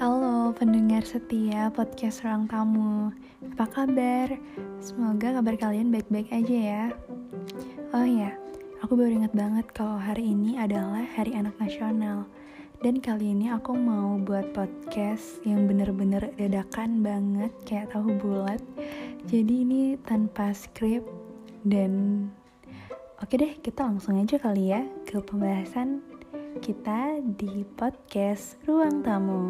Halo pendengar setia podcast Ruang Tamu. Apa kabar? Semoga kabar kalian baik-baik aja ya. Oh ya, aku baru ingat banget kalau hari ini adalah Hari Anak Nasional. Dan kali ini aku mau buat podcast yang bener-bener dadakan banget kayak tahu bulat. Jadi ini tanpa skrip dan Oke deh, kita langsung aja kali ya ke pembahasan kita di podcast Ruang Tamu.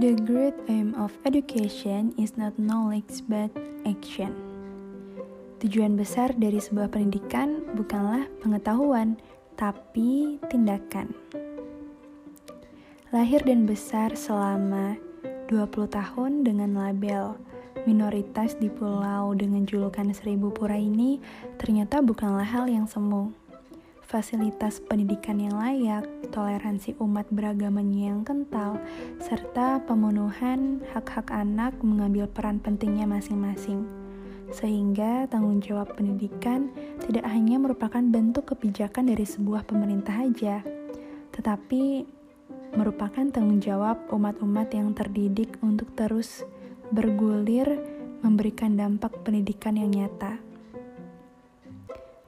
The great aim of education is not knowledge but action. Tujuan besar dari sebuah pendidikan bukanlah pengetahuan, tapi tindakan. Lahir dan besar selama 20 tahun dengan label minoritas di pulau dengan julukan seribu pura ini ternyata bukanlah hal yang semu fasilitas pendidikan yang layak, toleransi umat beragamanya yang kental, serta pemenuhan hak-hak anak mengambil peran pentingnya masing-masing. Sehingga tanggung jawab pendidikan tidak hanya merupakan bentuk kebijakan dari sebuah pemerintah saja, tetapi merupakan tanggung jawab umat-umat yang terdidik untuk terus bergulir memberikan dampak pendidikan yang nyata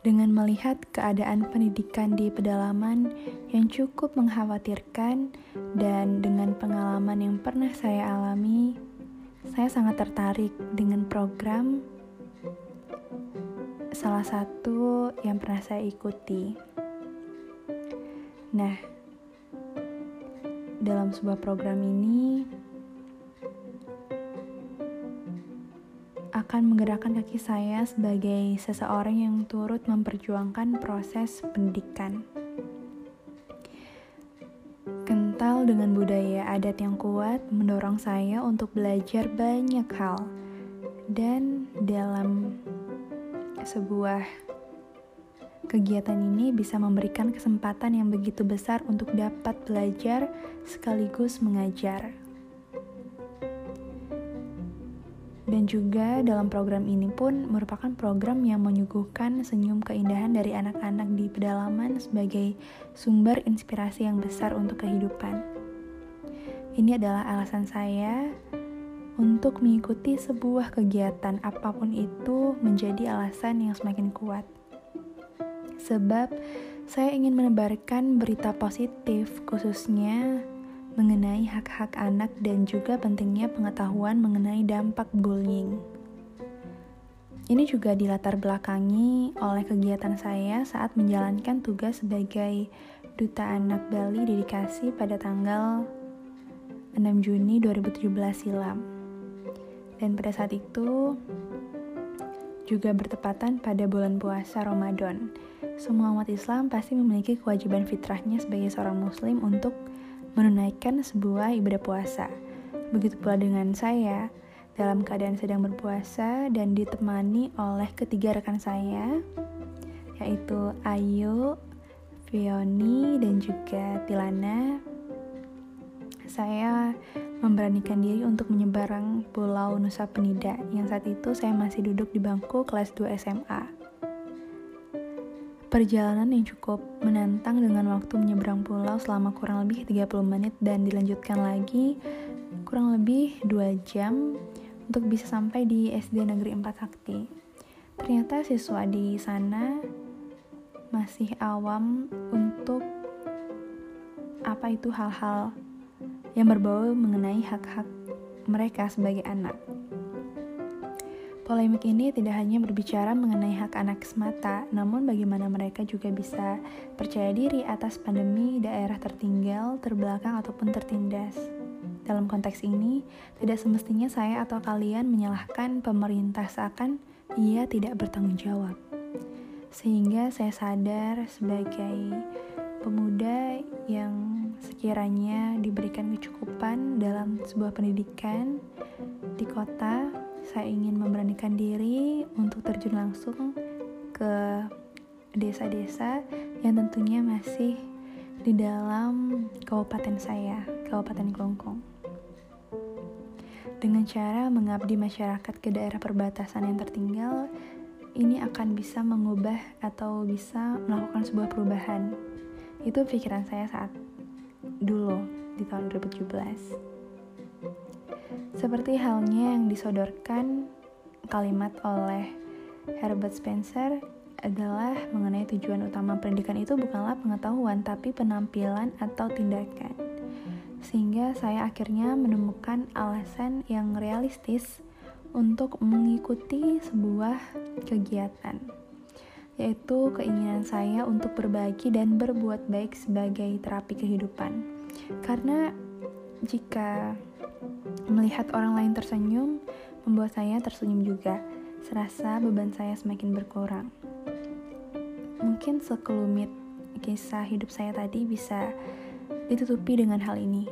dengan melihat keadaan pendidikan di pedalaman yang cukup mengkhawatirkan dan dengan pengalaman yang pernah saya alami, saya sangat tertarik dengan program salah satu yang pernah saya ikuti. Nah, dalam sebuah program ini akan menggerakkan kaki saya sebagai seseorang yang turut memperjuangkan proses pendidikan. Kental dengan budaya adat yang kuat mendorong saya untuk belajar banyak hal, dan dalam sebuah kegiatan ini bisa memberikan kesempatan yang begitu besar untuk dapat belajar sekaligus mengajar. Dan juga dalam program ini pun merupakan program yang menyuguhkan senyum keindahan dari anak-anak di pedalaman sebagai sumber inspirasi yang besar untuk kehidupan. Ini adalah alasan saya untuk mengikuti sebuah kegiatan apa pun itu menjadi alasan yang semakin kuat. Sebab saya ingin menebarkan berita positif khususnya mengenai hak-hak anak dan juga pentingnya pengetahuan mengenai dampak bullying. Ini juga dilatar belakangi oleh kegiatan saya saat menjalankan tugas sebagai Duta Anak Bali dedikasi pada tanggal 6 Juni 2017 silam. Dan pada saat itu juga bertepatan pada bulan puasa Ramadan. Semua umat Islam pasti memiliki kewajiban fitrahnya sebagai seorang muslim untuk menunaikan sebuah ibadah puasa. Begitu pula dengan saya, dalam keadaan sedang berpuasa dan ditemani oleh ketiga rekan saya, yaitu Ayu, Fioni, dan juga Tilana. Saya memberanikan diri untuk menyeberang pulau Nusa Penida yang saat itu saya masih duduk di bangku kelas 2 SMA. Perjalanan yang cukup menantang dengan waktu menyeberang pulau selama kurang lebih 30 menit dan dilanjutkan lagi kurang lebih 2 jam untuk bisa sampai di SD Negeri 4 Sakti. Ternyata siswa di sana masih awam untuk apa itu hal-hal yang berbau mengenai hak-hak mereka sebagai anak. Polemik ini tidak hanya berbicara mengenai hak anak semata, namun bagaimana mereka juga bisa percaya diri atas pandemi daerah tertinggal, terbelakang, ataupun tertindas. Dalam konteks ini, tidak semestinya saya atau kalian menyalahkan pemerintah seakan ia tidak bertanggung jawab. Sehingga saya sadar sebagai pemuda yang sekiranya diberikan kecukupan dalam sebuah pendidikan di kota saya ingin memberanikan diri untuk terjun langsung ke desa-desa yang tentunya masih di dalam kabupaten saya Kabupaten Klungkung. Dengan cara mengabdi masyarakat ke daerah perbatasan yang tertinggal, ini akan bisa mengubah atau bisa melakukan sebuah perubahan. Itu pikiran saya saat dulu di tahun 2017. Seperti halnya yang disodorkan kalimat oleh Herbert Spencer adalah mengenai tujuan utama pendidikan itu bukanlah pengetahuan tapi penampilan atau tindakan. Sehingga saya akhirnya menemukan alasan yang realistis untuk mengikuti sebuah kegiatan yaitu keinginan saya untuk berbagi dan berbuat baik sebagai terapi kehidupan. Karena jika melihat orang lain tersenyum, membuat saya tersenyum juga. Serasa beban saya semakin berkurang. Mungkin sekelumit kisah hidup saya tadi bisa ditutupi dengan hal ini.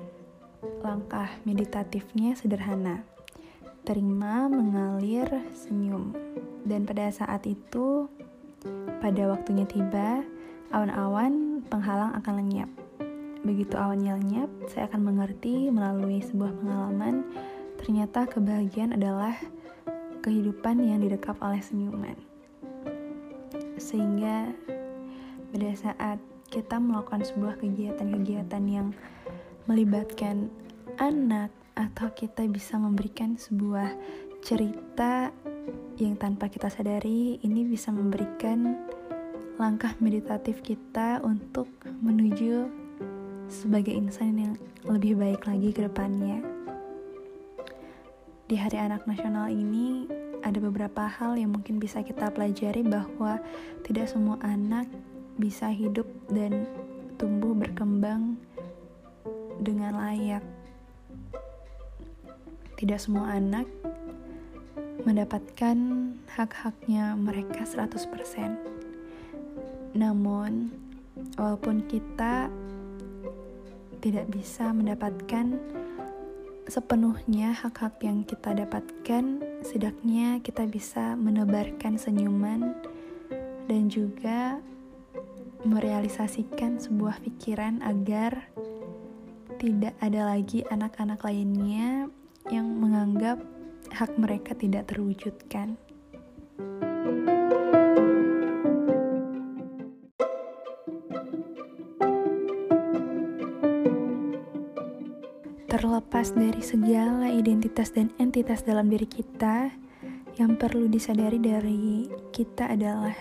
Langkah meditatifnya sederhana. Terima, mengalir, senyum. Dan pada saat itu, pada waktunya tiba, awan-awan penghalang akan lenyap. Begitu awannya lenyap, saya akan mengerti melalui sebuah pengalaman, ternyata kebahagiaan adalah kehidupan yang didekap oleh senyuman sehingga pada saat kita melakukan sebuah kegiatan-kegiatan yang melibatkan anak atau kita bisa memberikan sebuah cerita yang tanpa kita sadari ini bisa memberikan langkah meditatif kita untuk menuju sebagai insan yang lebih baik lagi ke depannya. Di Hari Anak Nasional ini, ada beberapa hal yang mungkin bisa kita pelajari bahwa tidak semua anak bisa hidup dan tumbuh berkembang dengan layak. Tidak semua anak mendapatkan hak-haknya mereka 100%. Namun, walaupun kita tidak bisa mendapatkan sepenuhnya hak-hak yang kita dapatkan, setidaknya kita bisa menebarkan senyuman dan juga merealisasikan sebuah pikiran agar tidak ada lagi anak-anak lainnya yang menganggap hak mereka tidak terwujudkan. Terlepas dari segala identitas dan entitas dalam diri kita, yang perlu disadari dari kita adalah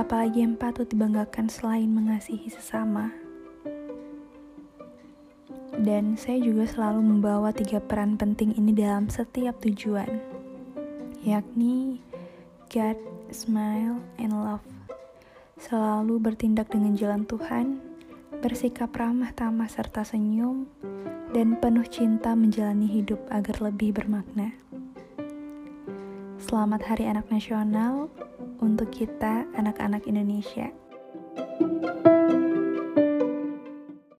apalagi yang patut dibanggakan selain mengasihi sesama. Dan saya juga selalu membawa tiga peran penting ini dalam setiap tujuan, yakni God, Smile, and Love. Selalu bertindak dengan jalan Tuhan, bersikap ramah tamah serta senyum, dan penuh cinta menjalani hidup agar lebih bermakna. Selamat Hari Anak Nasional untuk kita, anak-anak Indonesia.